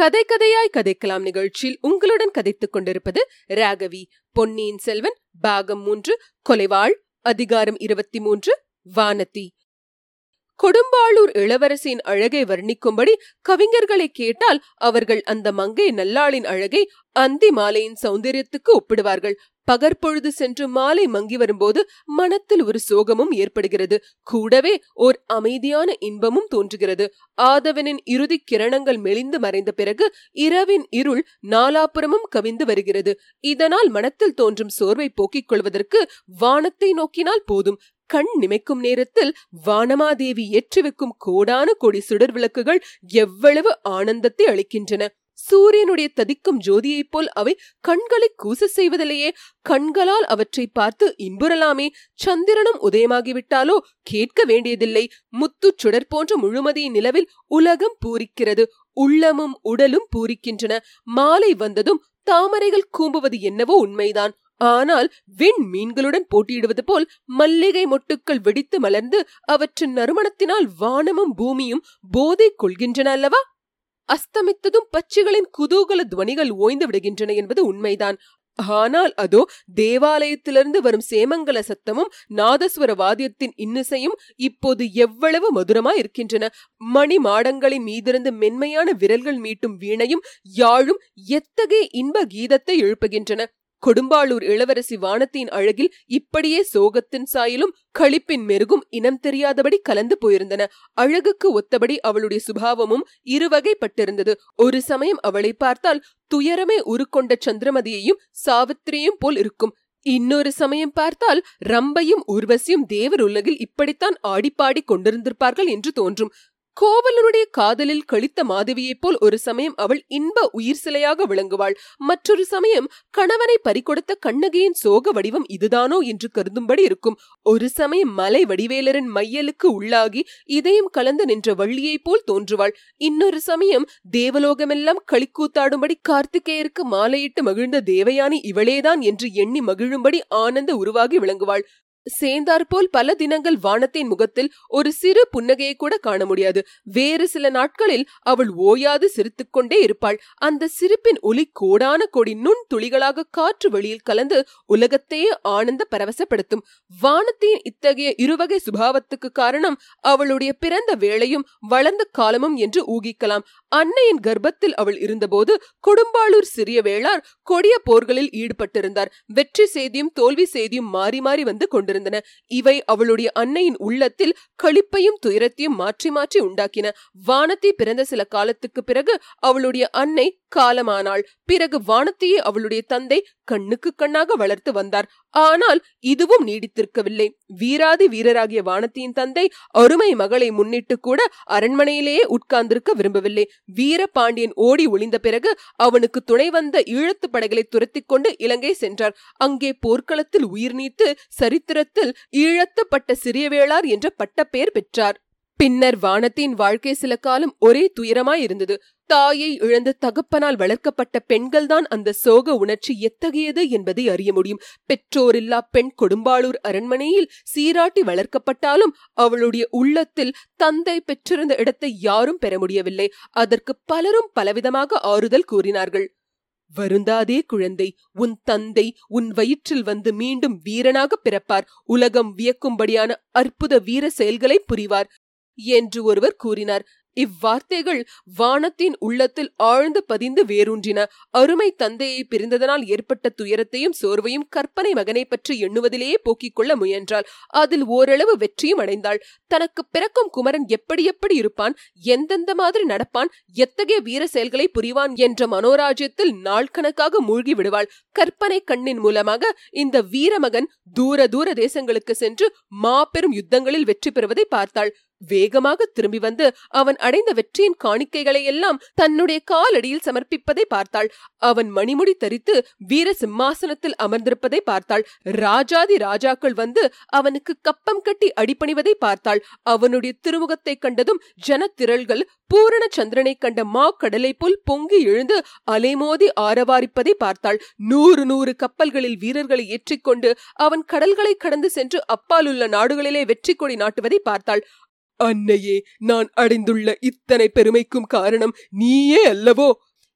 கதை கதையாய் கதைக்கலாம் நிகழ்ச்சியில் உங்களுடன் கதைத்துக் கொண்டிருப்பது ராகவி. பொன்னியின் செல்வன் பாகம் மூன்று கொலைவாள் அதிகாரம் இருபத்தி மூன்று வானதி. கொடும்பாளூர் இளவரசியின் அழகை வர்ணிக்கும்படி கவிஞர்களை கேட்டால் அவர்கள் அந்த மங்கை நல்லாளின் அழகை அந்தி மாலையின் சௌந்தரியத்துக்கு ஒப்பிடுவார்கள். பகற்பொழுது சென்று மாலை மங்கி வரும்போது மனத்தில் ஒரு சோகமும் ஏற்படுகிறது. கூடவே ஓர் அமைதியான இன்பமும் தோன்றுகிறது. ஆதவனின் இறுதி கிரணங்கள் மெலிந்து மறைந்த பிறகு இரவின் இருள் நாலாபுரமும் கவிந்து வருகிறது. இதனால் மனத்தில் தோன்றும் சோர்வை போக்கிக் கொள்வதற்கு வானத்தை நோக்கினால் போதும். கண் நிமைக்கும் நேரத்தில் வானமாதேவி ஏற்றி வைக்கும் கோடான கொடி சுடர் விளக்குகள் எவ்வளவு ஆனந்தத்தை அளிக்கின்றன. சூரியனுடைய ததிக்கும் ஜோதியைப் போல் அவை கண்களை கூச செய்வதிலேயே கண்களால் அவற்றை பார்த்து இன்புறலாமே. சந்திரனும் உதயமாகிவிட்டாலோ கேட்க வேண்டியதில்லை. முத்துச் சுடர் போன்ற முழுமதி நிலவில் உலகம் பூரிக்கிறது. உள்ளமும் உடலும் பூரிக்கின்றன. மாலை வந்ததும் தாமரைகள் கூம்புவது என்னவோ உண்மைதான். ஆனால் விண் மீன்களுடன் போட்டியிடுவது போல் மல்லிகை மொட்டுக்கள் வெடித்து மலர்ந்து அவற்றின் நறுமணத்தினால் வானமும் பூமியும் போதை கொள்கின்றன அல்லவா? அஸ்தமித்ததும் பச்சிகளின் குதூகல துவனிகள் ஓய்ந்து விடுகின்றன என்பது உண்மைதான். ஆனால் அதோ தேவாலயத்திலிருந்து வரும் சேமங்கல சத்தமும் நாதஸ்வர வாத்தியத்தின் இன்னிசையும் இப்போது எவ்வளவு மதுரமா இருக்கின்றன மணி மாடங்களின் மீதிருந்து மென்மையான விரல்கள் மீட்டும் வீணையும் யாழும் எத்தகைய இன்ப கீதத்தை எழுப்புகின்றன. கொடும்பாளூர் இளவரசி வானத்தின் அழகில் இப்படியே சோகத்தின் சாயலும் களிப்பின் மெருகும் இனம் தெரியாதபடி கலந்து போயிருந்தன. அழகுக்கு ஒத்தபடி அவளுடைய சுபாவமும் இருவகைப்பட்டிருந்தது. ஒரு சமயம் அவளை பார்த்தால் துயரமே உருக்கொண்ட சந்திரமதியையும் சாவித்திரியும் போல் இருக்கும். இன்னொரு சமயம் பார்த்தால் ரம்பையும் உர்வசியும் தேவர் உலகில் இப்படித்தான் ஆடிப்பாடி கொண்டிருந்திருப்பார்கள் என்று தோன்றும். கோவலனுடைய காதலில் கழித்த மாதவியைப் போல் ஒரு சமயம் அவள் இன்ப உயிர் சிலையாக விளங்குவாள். மற்றொரு சமயம் கணவனை பறிகொடுத்த கண்ணகியின் சோக வடிவம் இதுதானோ என்று கருதும்படி இருக்கும். ஒரு சமயம் மலை வடிவேலரின் மையலுக்கு உள்ளாகி இதயம் கலந்து நின்ற வள்ளியைப் போல் தோன்றுவாள். இன்னொரு சமயம் தேவலோகமெல்லாம் களிக்கூத்தாடும்படி கார்த்திகேயருக்கு மாலையிட்டு மகிழ்ந்த தேவயானி இவளேதான் என்று எண்ணி மகிழும்படி ஆனந்த உருவாகி விளங்குவாள். சேர்ந்தாற்போல் பல தினங்கள் வானத்தின் முகத்தில் ஒரு சிறு புன்னகையை கூட காண முடியாது. வேறு சில நாட்களில் அவள் ஓயாது சிரித்துக்கொண்டே இருப்பாள். அந்த சிரிப்பின் ஒலி கோடான கொடி நுண் துளிகளாக காற்று வெளியில் கலந்து உலகத்தையே ஆனந்த பரவசப்படுத்தும். வானத்தின் இத்தகைய இருவகை சுபாவத்துக்கு காரணம் அவளுடைய பிறந்த வேளையும் வளர்ந்த காலமும் என்று ஊகிக்கலாம். அன்னையின் கர்ப்பத்தில் அவள் இருந்தபோது கொடும்பாளூர் சிறிய வேளார் கொடிய போர்களில் ஈடுபட்டிருந்தார். வெற்றி செய்தியும் தோல்வி செய்தியும் மாறி மாறி வந்து கொண்டிருந்தன. இவை அவளுடைய அன்னையின் உள்ளத்தில் களிப்பையும் துயரத்தையும் மாற்றி மாற்றி உண்டாக்கின. வானத்தை பிறந்த சில காலத்துக்கு பிறகு அவளுடைய அன்னை காலமானாள். பிறகு வானத்தையே அவளுடைய தந்தை கண்ணுக்கு கண்ணாக வளர்த்து வந்தார். ஆனால் இதுவும் நீடித்திருக்கவில்லை. வீராதி வீரராகிய வானத்தியின் தந்தை அருமை மகளை முன்னிட்டு கூட அரண்மனையிலேயே உட்கார்ந்திருக்க விரும்பவில்லை. வீரபாண்டியன் ஓடி ஒளிந்த பிறகு அவனுக்கு துணை வந்த ஈழத்து படைகளை துரத்தி கொண்டு இலங்கை சென்றார். அங்கே போர்க்களத்தில் உயிர் நீத்து சரித்திரத்தில் ஈழத்துப்பட்ட சிறியவேளார் என்ற பட்டப்பெயர் பெற்றார். பின்னர் வானத்தின் வாழ்க்கை சில காலம் ஒரே துயரமாய் இருந்தது. தாயை இழந்த தகப்பனால் வளர்க்கப்பட்ட பெண்கள்தான் அந்த சோக உணர்ச்சி எத்தகையது என்பதை அறிய முடியும். பெற்றோரில்லா பெண் கொடும்பாளூர் அரண்மனையில் சீராட்டி வளர்க்கப்பட்டாலும் அவளுடைய உள்ளத்தில் தந்தை பெற்றிருந்த இடத்தை யாரும் பெற முடியவில்லை. அதற்கு பலரும் பலவிதமாக ஆறுதல் கூறினார்கள். வருந்தாதே குழந்தை உன் தந்தை உன் வயிற்றில் வந்து மீண்டும் வீரனாக பிறப்பார். உலகம் வியக்கும்படியான அற்புத வீர செயல்களை புரிவார். என்று ஒருவர் கூறினார். இவ்வார்த்தைகள் வானத்தின் உள்ளத்தில் ஆழ்ந்து பதிந்து வேரூன்றின. அருமை தந்தையை பிரிந்ததனால் ஏற்பட்ட துயரத்தையும் சோர்வையும் கற்பனை மகனை பற்றி எண்ணுவதிலேயே போக்கிக் கொள்ள முயன்றாள். அதில் ஓரளவு வெற்றியும் அடைந்தாள். தனக்கு பிறக்கும் குமரன் எப்படி எப்படி இருப்பான் எந்தெந்த மாதிரி நடப்பான் எத்தகைய வீர செயல்களை புரிவான் என்ற மனோராஜ்யத்தில் நாள் கணக்காக மூழ்கி விடுவாள். கற்பனை கண்ணின் மூலமாக இந்த வீரமகன் தூர தூர தேசங்களுக்கு சென்று மாபெரும் யுத்தங்களில் வெற்றி பெறுவதை பார்த்தாள். வேகமாக திரும்பி வந்து அவன் அடைந்த வெற்றியின் காணிக்கைகளை எல்லாம் தன்னுடைய காலடியில் சமர்ப்பிப்பதை பார்த்தாள். அவன் மணிமுடி தரித்து வீர சிம்மாசனத்தில் அமர்ந்திருப்பதை பார்த்தாள். ராஜாதி ராஜாக்கள் வந்து அவனுக்கு கப்பம் கட்டி அடிப்பணிவதை பார்த்தாள். அவனுடைய திருமுகத்தை கண்டதும் ஜனத்திரள்கள் பூரண சந்திரனை கண்ட மா கடலை போல் பொங்கி எழுந்து அலைமோதி ஆரவாரிப்பதை பார்த்தாள். நூறு நூறு கப்பல்களில் வீரர்களை ஏற்றிக்கொண்டு அவன் கடல்களை கடந்து சென்று அப்பாலுள்ள நாடுகளிலே வெற்றி கொடி நாட்டுவதை பார்த்தாள். அன்னையே நான் அடைந்துள்ள இத்தனை பெருமைக்கும் காரணம் நீயே அல்லவோ?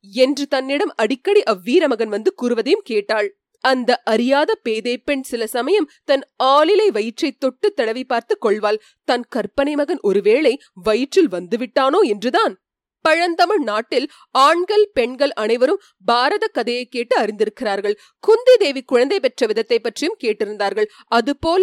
என்று தன்னிடம் அடிக்கடி அவ்வீரமகன் வந்து கூறுவதையும் கேட்டாள். அந்த அறியாத பேதை பெண் சில சமயம் தன் ஆளிலை வயிற்றை தொட்டு தடவி பார்த்து கொள்வாள். தன் கற்பனை மகன் ஒருவேளை வயிற்றில் வந்துவிட்டானோ என்றுதான்? பழந்தமிழ் நாட்டில் ஆண்கள் பெண்கள் அனைவரும் பாரத கதையை கேட்டு அறிந்திருக்கிறார்கள். குந்தி தேவி குழந்தை பெற்ற விதத்தை பற்றியும் கேட்டிருந்தார்கள். அதுபோல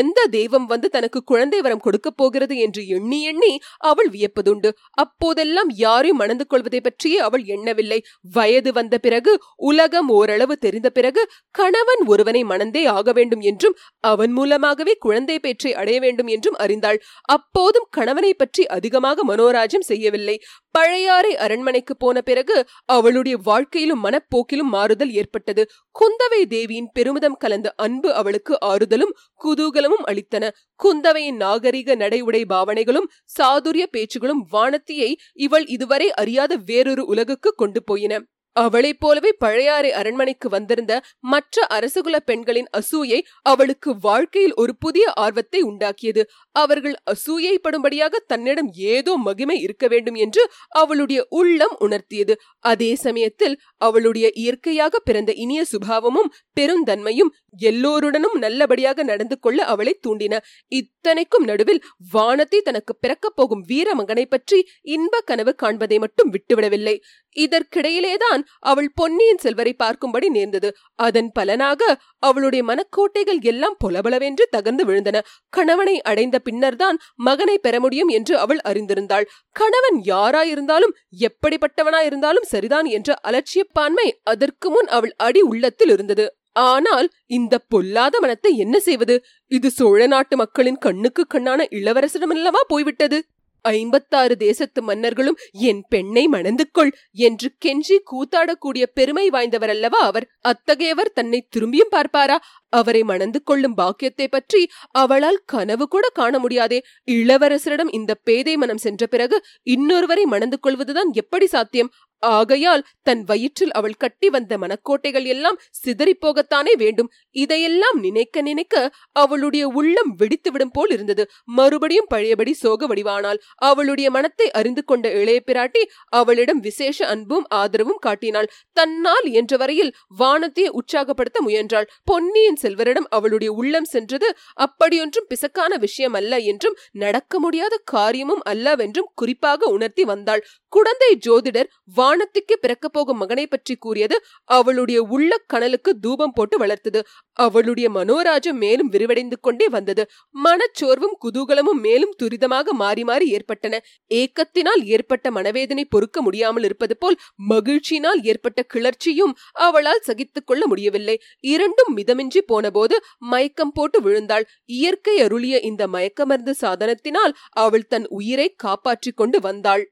எந்த தெய்வம் வந்து தனக்கு குழந்தை வரம் கொடுக்க போகிறது என்று எண்ணி எண்ணி அவள் வியப்பதுண்டு. அப்போதெல்லாம் யாரையும் மணந்து கொள்வதை பற்றியே அவள் எண்ணவில்லை. வயது வந்த பிறகு உலகம் ஓரளவு தெரிந்த பிறகு கணவன் ஒருவனை மணந்தே ஆக வேண்டும் என்றும் அவன் மூலமாகவே குழந்தை பேற்றை அடைய வேண்டும் என்றும் அறிந்தாள். அப்போதும் கணவனை பற்றி அதிகமாக மனோராஜம் செய்யவில்லை. பழையாறை அரண்மனைக்கு போன பிறகு அவளுடைய வாழ்க்கையிலும் மனப்போக்கிலும் மாறுதல் ஏற்பட்டது. குந்தவை தேவியின் பெருமிதம் கலந்த அன்பு அவளுக்கு ஆறுதலும் குதூகலமும் அளித்தன. குந்தவையின் நாகரிக நடை உடை பாவனைகளும் சாதுரிய பேச்சுகளும் வானத்தியை இவள் இதுவரை அறியாத வேறொரு உலகுக்கு கொண்டு போயின. அவளைப் போலவே பழையாறை அரண்மனைக்கு வந்திருந்த மற்ற அரசகுல பெண்களின் அசூயை அவளுக்கு வாழ்க்கையில் ஒரு புதிய ஆர்வத்தை உண்டாக்கியது. அவர்கள் அசூயைப்படும்படியாக தன்னிடம் ஏதோ மகிமை இருக்க வேண்டும் என்று அவளுடைய உள்ளம் உணர்த்தியது. அதே சமயத்தில் அவளுடைய இயற்கையாக பிறந்த இனிய சுபாவமும் பெருந்தன்மையும் எல்லோருடனும் நல்லபடியாக நடந்து கொள்ள அவளை தூண்டின. இத்தனைக்கும் நடுவில் வானத்தை தனக்கு பிறக்கப் போகும் வீர மகனை பற்றி இன்ப கனவு காண்பதை மட்டும் விட்டுவிடவில்லை. இதற்கிடையிலேதான் அவள் பொன்னியின் செல்வரை பார்க்கும்படி நேர்ந்தது. அதன் பலனாக அவளுடைய மனக்கோட்டைகள் எல்லாம் பொலபலவென்று தகர்ந்து விழுந்தன. கணவனை அடைந்த பின்னர்தான் மகனை பெற முடியும் என்று அவள் அறிந்திருந்தாள். கணவன் யாராயிருந்தாலும் எப்படிப்பட்டவனாயிருந்தாலும் சரிதான் என்ற அலட்சியப்பான்மை அதற்கு முன் அவள் அடி உள்ளத்தில் இருந்தது. ஆனால் இந்த பொல்லாத மனத்தை என்ன செய்வது? இது சோழ நாட்டு மக்களின் கண்ணுக்கு கண்ணான இளவரசனமல்லவா போய்விட்டது? ஐம்பத்தாறு தேசத்து மன்னர்களும் என் பெண்ணை மணந்து கொள் என்று கெஞ்சி கூத்தாடக்கூடிய பெருமை வாய்ந்தவர் அல்லவா அவர்? அத்தகையவர் தன்னை திரும்பியும் பார்ப்பாரா? அவரை மணந்து கொள்ளும் பாக்கியத்தை பற்றி அவளால் கனவு கூட காண முடியாதே. இளவரசரிடம் இந்த பேதை மனம் சென்ற பிறகு இன்னொருவரை மணந்து கொள்வதுதான் எப்படி சாத்தியம்? ஆகையால் தன் வயிற்றில் அவள் கட்டி வந்த மனக்கோட்டைகள் எல்லாம் சிதறிப்போகத்தானே வேண்டும். இதையெல்லாம் நினைக்க நினைக்க அவளுடைய உள்ளம் வெடித்துவிடும் போல் இருந்தது. மறுபடியும் பழையபடி சோக வடிவானாள் அவளுடைய மனத்தை அறிந்து கொண்ட இளைய பிராட்டி அவளிடம் விசேஷ அன்பும் ஆதரவும் காட்டினாள். தன்னால் என்ற வரையில் வானத்தையே உற்சாகப்படுத்த முயன்றாள். பொன்னியின் செல்வரிடம் அவளுடைய உள்ளம் சென்றது அப்படியொன்றும் பிசக்கான விஷயம் அல்ல என்றும் நடக்க முடியாத காரியமும் அல்லவென்றும் குறிப்பாக உணர்த்தி வந்தாள். குழந்தை ஜோதிடர் வானத்துக்கு பிறக்கப் போகும் மகனை பற்றி கூறியது அவளுடைய உள்ள கனலுக்கு தூபம் போட்டு வளர்த்தது. அவளுடைய மனோராஜம் மேலும் விரிவடைந்து கொண்டே வந்தது. மனச்சோர்வும் குதூகலமும் மேலும் துரிதமாக மாறி மாறி ஏற்பட்டன. ஏக்கத்தினால் ஏற்பட்ட மனவேதனை பொறுக்க முடியாமல் இருப்பது போல் மகிழ்ச்சியினால் ஏற்பட்ட கிளர்ச்சியும் அவளால் சகித்துக் கொள்ள முடியவில்லை. இரண்டும் மிதமின்றி போனபோது மயக்கம் போட்டு விழுந்தாள். இயற்கை அருளிய இந்த மயக்கமருந்து சாதனத்தினால் அவள் தன் உயிரை காப்பாற்றிக் கொண்டு வந்தாள்.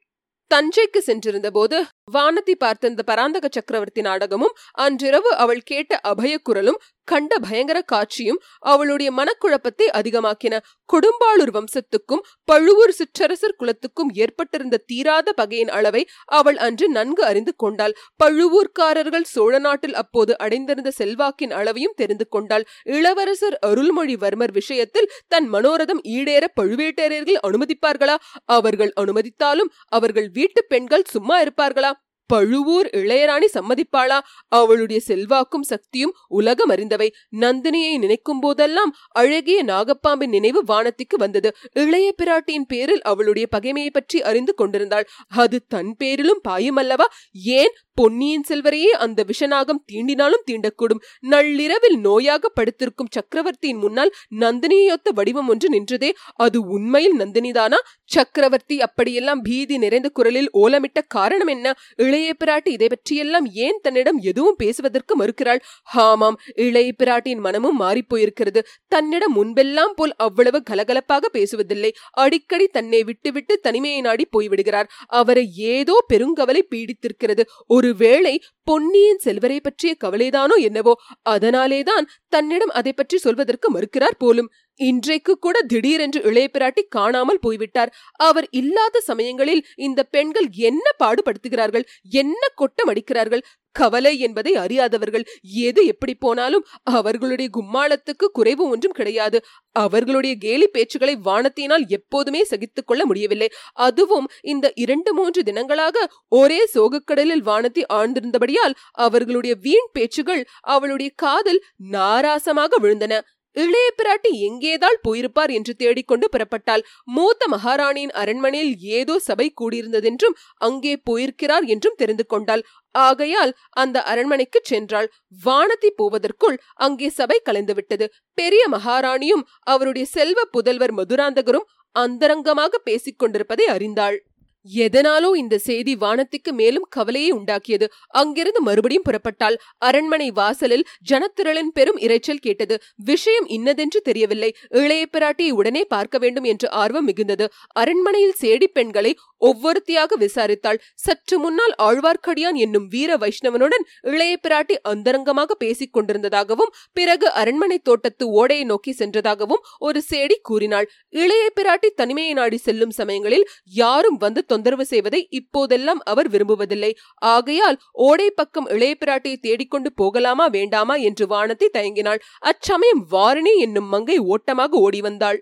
தஞ்சைக்கு சென்றிருந்த போது வானதி பார்த்த இந்த பராந்தக சக்கரவர்த்தி நாடகமும் அன்றிரவு அவள் கேட்ட அபயக்குரலும் கண்ட பயங்கர காட்சியும் அவளுடைய மனக்குழப்பத்தை அதிகமாக்கின. கொடும்பாளூர் வம்சத்துக்கும் பழுவூர் சிற்றரசர் குலத்துக்கும் ஏற்பட்டிருந்த தீராத பகையின் அளவை அவள் அன்று நன்கு அறிந்து கொண்டாள். பழுவூர்காரர்கள் சோழ நாட்டில் அப்போது அடைந்திருந்த செல்வாக்கின் அளவையும் தெரிந்து கொண்டாள். இளவரசர் அருள்மொழிவர்மர் விஷயத்தில் தன் மனோரதம் ஈடேற பழுவேட்டரையர்கள் அனுமதிப்பார்களா? அவர்கள் அனுமதித்தாலும் அவர்கள் வீட்டு பெண்கள் சும்மா இருப்பார்களா? பழுவூர் இளையராணி சம்மதிப்பாளா? அவளுடைய செல்வாக்கும் சக்தியும் உலகம் அறிந்தவை. நந்தினியை நினைக்கும் போதெல்லாம் அழகிய நாகப்பாம்பின் நினைவு வானத்திற்கு வந்தது. இளைய பிராட்டியின் பேரில் அவளுடைய பகைமையை பற்றி அறிந்து கொண்டிருந்தாள். அது தன் பேரிலும் பாயுமல்லவா? ஏன் பொன்னியின் செல்வரையே அந்த விஷநாகம் தீண்டினாலும் தீண்டக்கூடும்? நள்ளிரவில் நோயாக படுத்திருக்கும் சக்கரவர்த்தியின் முன்னால் நந்தினியொத்த வடிவம் ஒன்று நின்றதே. அது உண்மையில் நந்தினிதானா? சக்கரவர்த்தி அப்படியெல்லாம் பீதி நிறைந்த குரலில் ஓலமிட்ட காரணம் என்ன? இளைய இளைய பிராட்டி இதை பற்றியெல்லாம் ஏன் தன்னிடம் எதுவும் பேசுவதற்கு மறுக்கிறாள்? ஹாமாம் இளைய பிராட்டியின் மனமும் மாறிப்போயிருக்கிறது. தன்னிடம் முன்பெல்லாம் போல் அவ்வளவு கலகலப்பாக பேசுவதில்லை. அடிக்கடி தன்னை விட்டுவிட்டு தனிமையை நாடி போய்விடுகிறார். அவரை ஏதோ பெருங்கவலை பீடித்திருக்கிறது. ஒருவேளை பொன்னியின் செல்வரை பற்றிய கவலைதானோ என்னவோ அதனாலேதான் தன்னிடம் அதை பற்றி சொல்வதற்கு மறுக்கிறார் போலும். இன்றைக்கு கூட திடீரென்று இளைய பிராட்டி காணாமல் போய்விட்டார். அவர் இல்லாத சமயங்களில் இந்த பெண்கள் என்ன பாடுபடுத்துகிறார்கள்? என்ன கொட்டம் அடிக்கிறார்கள்? கவலை என்பதை அறியாதவர்கள். எது எப்படி போனாலும் அவர்களுடைய கும்மாளத்துக்கு குறைவு ஒன்றும் கிடையாது. அவர்களுடைய கேலி பேச்சுகளை வானத்தினால் எப்போதுமே சகித்துக் கொள்ள முடியவில்லை. அதுவும் இந்த இரண்டு மூன்று தினங்களாக ஒரே சோகக்கடலில் வானத்தி ஆழ்ந்திருந்தபடியால் அவர்களுடைய வீண் பேச்சுகள் அவளுடைய காதில் நாராசமாக விழுந்தன. இளைய பிராட்டி எங்கேதாள் போயிருப்பார் என்று தேடிக்கொண்டு புறப்பட்டாள். மூத்த மகாராணியின் அரண்மனையில் ஏதோ சபை கூடியிருந்ததென்றும் அங்கே போயிருக்கிறார் என்றும் தெரிந்து கொண்டாள். ஆகையால் அந்த அரண்மனைக்கு சென்றாள். வானதி போவதற்குள் அங்கே சபை கலைந்துவிட்டது. பெரிய மகாராணியும் அவருடைய செல்வ புதல்வர் மதுராந்தகரும் அந்தரங்கமாக பேசிக் கொண்டிருப்பதை அறிந்தாள். எதனாலோ இந்த செய்தி வானத்திற்கு மேலும் கவலையை உண்டாக்கியது. அங்கிருந்து மறுபடியும் புறப்பட்டால் அரண்மனை வாசலில் ஜனத்திரளின் பெரும் இரைச்சல் கேட்டது. விஷயம் இன்னதென்று தெரியவில்லை. இளைய பிராட்டியை உடனே பார்க்க வேண்டும் என்ற ஆர்வம் மிகுந்தது. அரண்மனையில் சேடி பெண்களை ஒவ்வொருத்தியாக விசாரித்தாள். சற்று முன்னால் ஆழ்வார்க்கடியான் என்னும் வீர வைஷ்ணவனுடன் இளைய பிராட்டி அந்தரங்கமாக பேசிக் கொண்டிருந்ததாகவும் பிறகு அரண்மனை தோட்டத்து ஓடையை நோக்கி சென்றதாகவும் ஒரு சேடி கூறினாள். இளைய பிராட்டி தனிமையை நாடி செல்லும் சமயங்களில் யாரும் வந்து தொந்தரவு செய்வதை இப்போதெல்லாம் அவர் விரும்புவதில்லை. ஆகையால் ஓடை பக்கம் இளைய பிராட்டியை தேடிக்கொண்டு போகலாமா வேண்டாமா என்று வானத்தை தயங்கினாள். அச்சமயம் வாரணி என்னும் மங்கை ஓட்டமாக ஓடி வந்தாள்.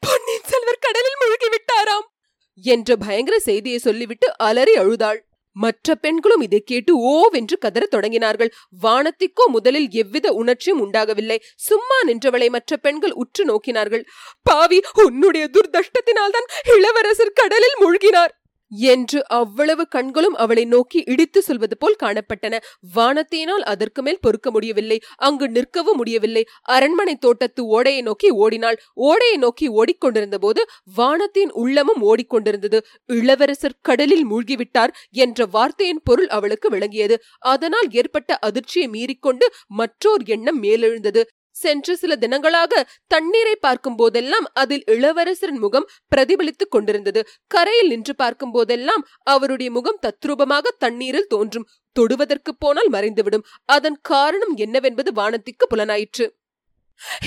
பொன்னியின் செல்வர் கடலில் மூழ்கி விட்டாராம் என்ற பயங்கர செய்தியை சொல்லிவிட்டு அலறி அழுதாள். மற்ற பெண்களும் இதை கேட்டு ஓவென்று கதறத் தொடங்கினார்கள். வானத்திக்கோ முதலில் எவ்வித உணர்ச்சியும் உண்டாகவில்லை. சும்மா நின்றவளை மற்ற பெண்கள் உற்று நோக்கினார்கள். பாவி உன்னுடைய துர்தஷ்டத்தினால்தான் இளவரசர் கடலில் மூழ்கினார் என்று அவ்வளவு கண்களும் அவளை நோக்கி இடித்து சொல்வது போல் காணப்பட்டன. வானத்தினால் அதற்கு மேல் பொறுக்க முடியவில்லை. அங்கு நிற்கவும் முடியவில்லை. அரண்மனை தோட்டத்து ஓடையை நோக்கி ஓடினாள். ஓடையை நோக்கி ஓடிக்கொண்டிருந்த போது வானத்தின் உள்ளமும் ஓடிக்கொண்டிருந்தது. இளவரசர் கடலில் மூழ்கிவிட்டார் என்ற வார்த்தையின் பொருள் அவளுக்கு விளங்கியது. அதனால் ஏற்பட்ட அதிர்ச்சியை மீறிக்கொண்டு மற்றோர் எண்ணம் மேலெழுந்தது. சென்ற சில தினங்களாக தண்ணீரை பார்க்கும் போதெல்லாம் அதில் இளவரசரின் முகம் பிரதிபலித்துக் கொண்டிருந்தது. கரையில் நின்று பார்க்கும் போதெல்லாம் அவருடைய முகம் தத்ரூபமாக தண்ணீரில் தோன்றும். தொடுவதற்கு போனால் மறைந்துவிடும். அதன் காரணம் என்னவென்பது வானத்திற்கு புலனாயிற்று.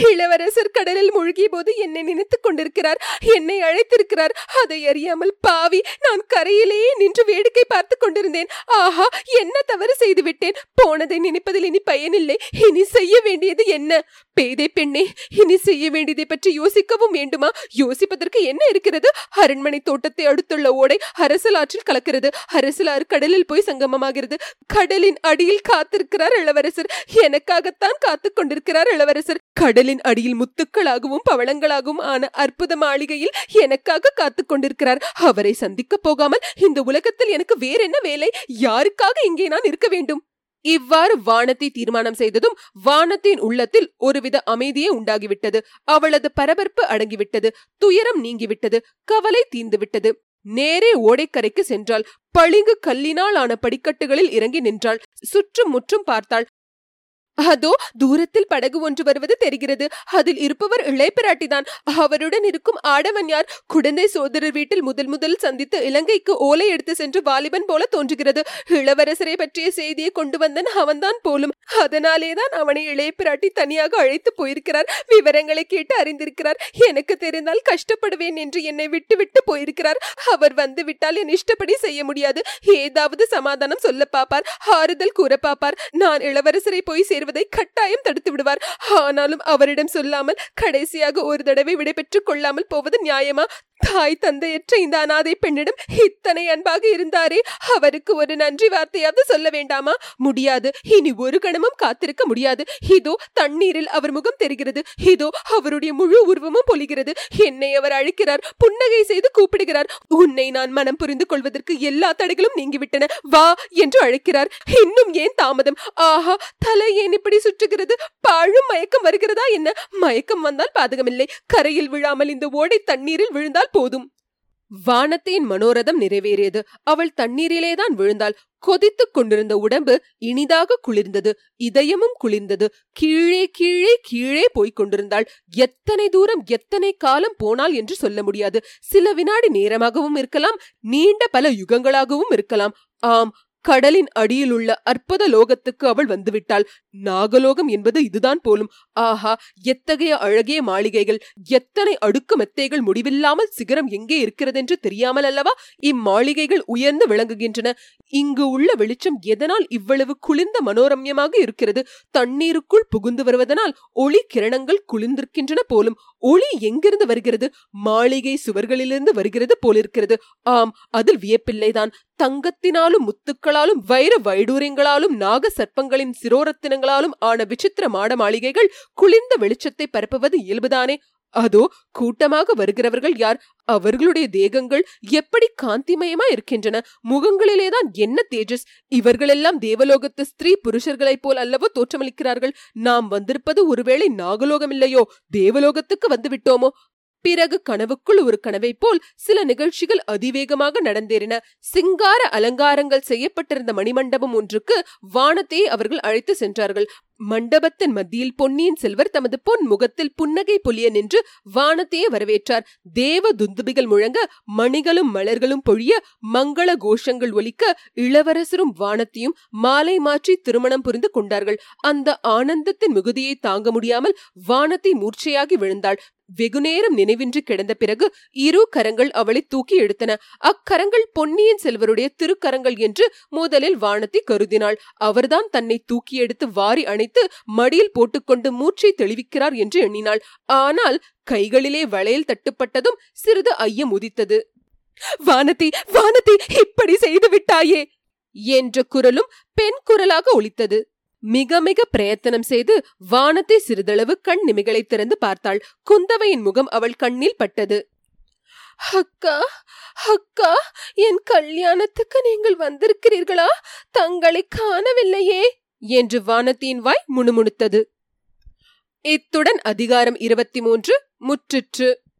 இளவரசர் கடலில் மூழ்கிய போது என்னை நினைத்துக் கொண்டிருக்கிறார். என்னை அழைத்திருக்கிறார். அதை அறியாமல் பாவி நான் கரையிலேயே நின்று வேடிக்கை பார்த்து கொண்டிருந்தேன். ஆஹா என்ன தவறு செய்து விட்டேன்? போனதை நினைப்பதில் இனி பயனில்லை. இனி செய்ய வேண்டியது என்ன? பேதை பெண்ணே இனி செய்ய வேண்டியதை பற்றி யோசிக்கவும் வேண்டுமா? யோசிப்பதற்கு என்ன இருக்கிறது? அரண்மனை தோட்டத்தை அடுத்துள்ள ஓடை அரசலாற்றில் கலக்கிறது. அரசலாறு கடலில் போய் சங்கமமாகிறது. கடலின் அடியில் காத்திருக்கிறார் இளவரசர். எனக்காகத்தான் காத்துக் கொண்டிருக்கிறார் இளவரசர். கடலின் அடியில் முத்துக்களாகவும் பவளங்களாகவும் ஆன அற்புத மாளிகையில் எனக்காக காத்துக் கொண்டிருக்கிறார். அவரை சந்திக்க போகாமல் இந்த உலகத்தில் எனக்கு வேறென்ன வேலை? யாருக்காக இங்கே நான் இருக்க வேண்டும்? இவ்வாறு வானத்தை தீர்மானம் செய்ததும் வானத்தின் உள்ளத்தில் ஒருவித அமைதியே உண்டாகிவிட்டது. அவளது பரபரப்பு அடங்கிவிட்டது. துயரம் நீங்கிவிட்டது. கவலை தீர்ந்துவிட்டது. நேரே ஓடைக்கரைக்கு சென்றாள். பளிங்கு கல்லினால் ஆன படிக்கட்டுகளில் இறங்கி நின்றாள். சுற்றும் முற்றும் பார்த்தாள். அதோ தூரத்தில் படகு ஒன்று வருவது தெரிகிறது. அதில் இருப்பவர் இளையபிராட்டிதான். அவருடன் இருக்கும் ஆடவன் யார்? குழந்தை சோதரர் வீட்டில் முதல் முதல் சந்தித்து இலங்கைக்கு ஓலை எடுத்து சென்று வாலிபன் போல தோன்றுகிறது. இளவரசரை பற்றிய செய்தியை கொண்டு வந்தன் அவன்தான் போலும். அதனாலேதான் அவனை இளையபிராட்டி தனியாக அழைத்து போயிருக்கிறார். விவரங்களை கேட்டு அறிந்திருக்கிறார். எனக்கு தெரிந்தால் கஷ்டப்படுவேன் என்று என்னை விட்டு விட்டு போயிருக்கிறார். அவர் வந்து விட்டால் என் இஷ்டப்படி செய்ய முடியாது. ஏதாவது சமாதானம் சொல்ல பாப்பார் ஆறுதல் கூற பாப்பார் நான் இளவரசரை போய் சேர்வதை கட்டாயம் தடுத்து விடுவார். ஆனாலும் அவரிடம் சொல்லாமல் கடைசியாக ஒரு தடவை விடைபெற்றுக் கொள்ளாமல் போவது நியாயமா? தாய் தந்தையற்ற இந்த அனாதை பெண்ணிடம் இத்தனை அன்பாக இருந்தாரே அவருக்கு ஒரு நன்றி வார்த்தையாவது சொல்ல வேண்டாமா? முடியாது. இனி ஒரு கணமும் காத்திருக்க முடியாது. இதோ தண்ணீரில் அவர் முகம் தெரிகிறது. இதோ அவருடைய முழு உருவமும் பொலிகிறது என்னை அவர் அழைக்கிறார். புன்னகை செய்து கூப்பிடுகிறார். உன்னை நான் மனம் புரிந்து கொள்வதற்கு எல்லா தடைகளும் நீங்கிவிட்டன. வா என்று அழைக்கிறார். இன்னும் ஏன் தாமதம்? ஆஹா தலை ஏன் இப்படி சுற்றுகிறது? பாழும் மயக்கம் வருகிறதா என்ன? மயக்கம் வந்தால் பாதகமில்லை. கரையில் விழாமல் இந்த ஓடை தண்ணீரில் விழுந்தால் போதும். வானத்தின் மனோரதம் நிறைவேறியது. அவள் தண்ணீரிலேதான் விழுந்தாள். கொதித்துக் கொண்டிருந்த உடம்பு இனிதாக குளிர்ந்தது. இதயமும் குளிர்ந்தது. கீழே கீழே கீழே போய்க் கொண்டிருந்தாள். எத்தனை தூரம் எத்தனை காலம் போனால் என்று சொல்ல முடியாது. சில வினாடி நேரமாகவும் இருக்கலாம். நீண்ட பல யுகங்களாகவும் இருக்கலாம். ஆம் கடலின் அடியில் உள்ள அற்புத லோகத்துக்கு அவள் வந்துவிட்டாள். நாகலோகம் என்பது இதுதான் போலும். ஆஹா எத்தகைய அழகிய மாளிகைகள். எத்தனை அடுக்கு மெத்தைகள் முடிவில்லாமல் சிகரம் எங்கே இருக்கிறதென்று தெரியாமல் அல்லவா? இம்மாளிகைகள் உயர்ந்து விளங்குகின்றன. இங்கு உள்ள வெளிச்சம் எதனால் இவ்வளவு குளிர்ந்த மனோரம்யமாக இருக்கிறது? தண்ணீருக்குள் புகுந்து வருவதனால் ஒளி கிரணங்கள் குளிர்ந்திருக்கின்றன போலும். ஒளி எங்கிருந்து வருகிறது? மாளிகை சுவர்களிலிருந்து வருகிறது போலிருக்கிறது. ஆம் அதில் வியப்பில்லைதான். தங்கத்தினாலும் முத்துக்களாலும் வைர வைடூரியங்களாலும் நாக சர்ப்பங்களின் சிரோரத்தினங்களாலும் ஆன விசித்திர மாட மாளிகைகள் குளிர்ந்த வெளிச்சத்தை பரப்புவது இயல்புதானே? அதோ கூட்டமாக வருகிறவர்கள் யார்? அவர்களுடைய தேகங்கள் எப்படி காந்திமயமா இருக்கின்றன? முகங்களிலேதான் என்ன தேஜஸ்? இவர்களெல்லாம் தேவலோகத்து ஸ்திரீ புருஷர்களைப் போல் அல்லவோ தோற்றமளிக்கிறார்கள். நாம் வந்திருப்பது ஒருவேளை நாகலோகம் இல்லையோ தேவலோகத்துக்கு வந்து விட்டோமோ பிறகு கனவுக்குள் ஒரு கனவை போல் சில நிகழ்ச்சிகள் அதிவேகமாக நடந்தேறின. சிங்கார அலங்காரங்கள் செய்யப்பட்டிருந்த மணிமண்டபம் ஒன்றுக்கு வானத்தையே அவர்கள் அழைத்து சென்றார்கள். மண்டபத்தின் மத்தியில் பொன்னியின் செல்வர் தமது பொன் முகத்தில் புன்னகை பொலிய நின்று வானத்தையே வரவேற்றார். தேவ துந்துபிகள் முழங்க மணிகளும் மலர்களும் பொழிய மங்கள கோஷங்கள் ஒலிக்க இளவரசரும் வானத்தையும் மாலை மாற்றி திருமணம் புரிந்து கொண்டார்கள். அந்த ஆனந்தத்தின் மிகுதியை தாங்க முடியாமல் வானத்தை மூர்ச்சையாகி விழுந்தாள். வெகுநேரம் நினைவின்றி கிடந்த பிறகு இரு கரங்கள் அவளை தூக்கி எடுத்தன. அக்கரங்கள் பொன்னியின் செல்வருடைய திருக்கரங்கள் என்று முதலில் வானத்தை கருதினாள். அவர்தான் தன்னை தூக்கி எடுத்து வாரி அணைத்து மடியில் போட்டுக்கொண்டு மூச்சை தெளிவிக்கிறார் என்று எண்ணினாள். ஆனால் கைகளிலே வளையல் தட்டுப்பட்டதும் சிறிது ஐயம் உதித்தது. வானதி வானதி இப்படி செய்து விட்டாயே! என்ற குரலும் பெண் குரலாக ஒலித்தது. மிக மிக பிரயத்தனம் செய்து வானத்தை சிறிதளவு கண் நிமிகளை திறந்து பார்த்தாள். குந்தவையின் முகம் அவள் கண்ணில் பட்டது. அக்கா அக்கா என் கல்யாணத்துக்கு நீங்கள் வந்திருக்கிறீர்களா? தங்களை காணவில்லையே என்று வானத்தின் வாய் முணுமுணுத்தது. இத்துடன் அதிகாரம் இருபத்தி மூன்று முற்றிற்று.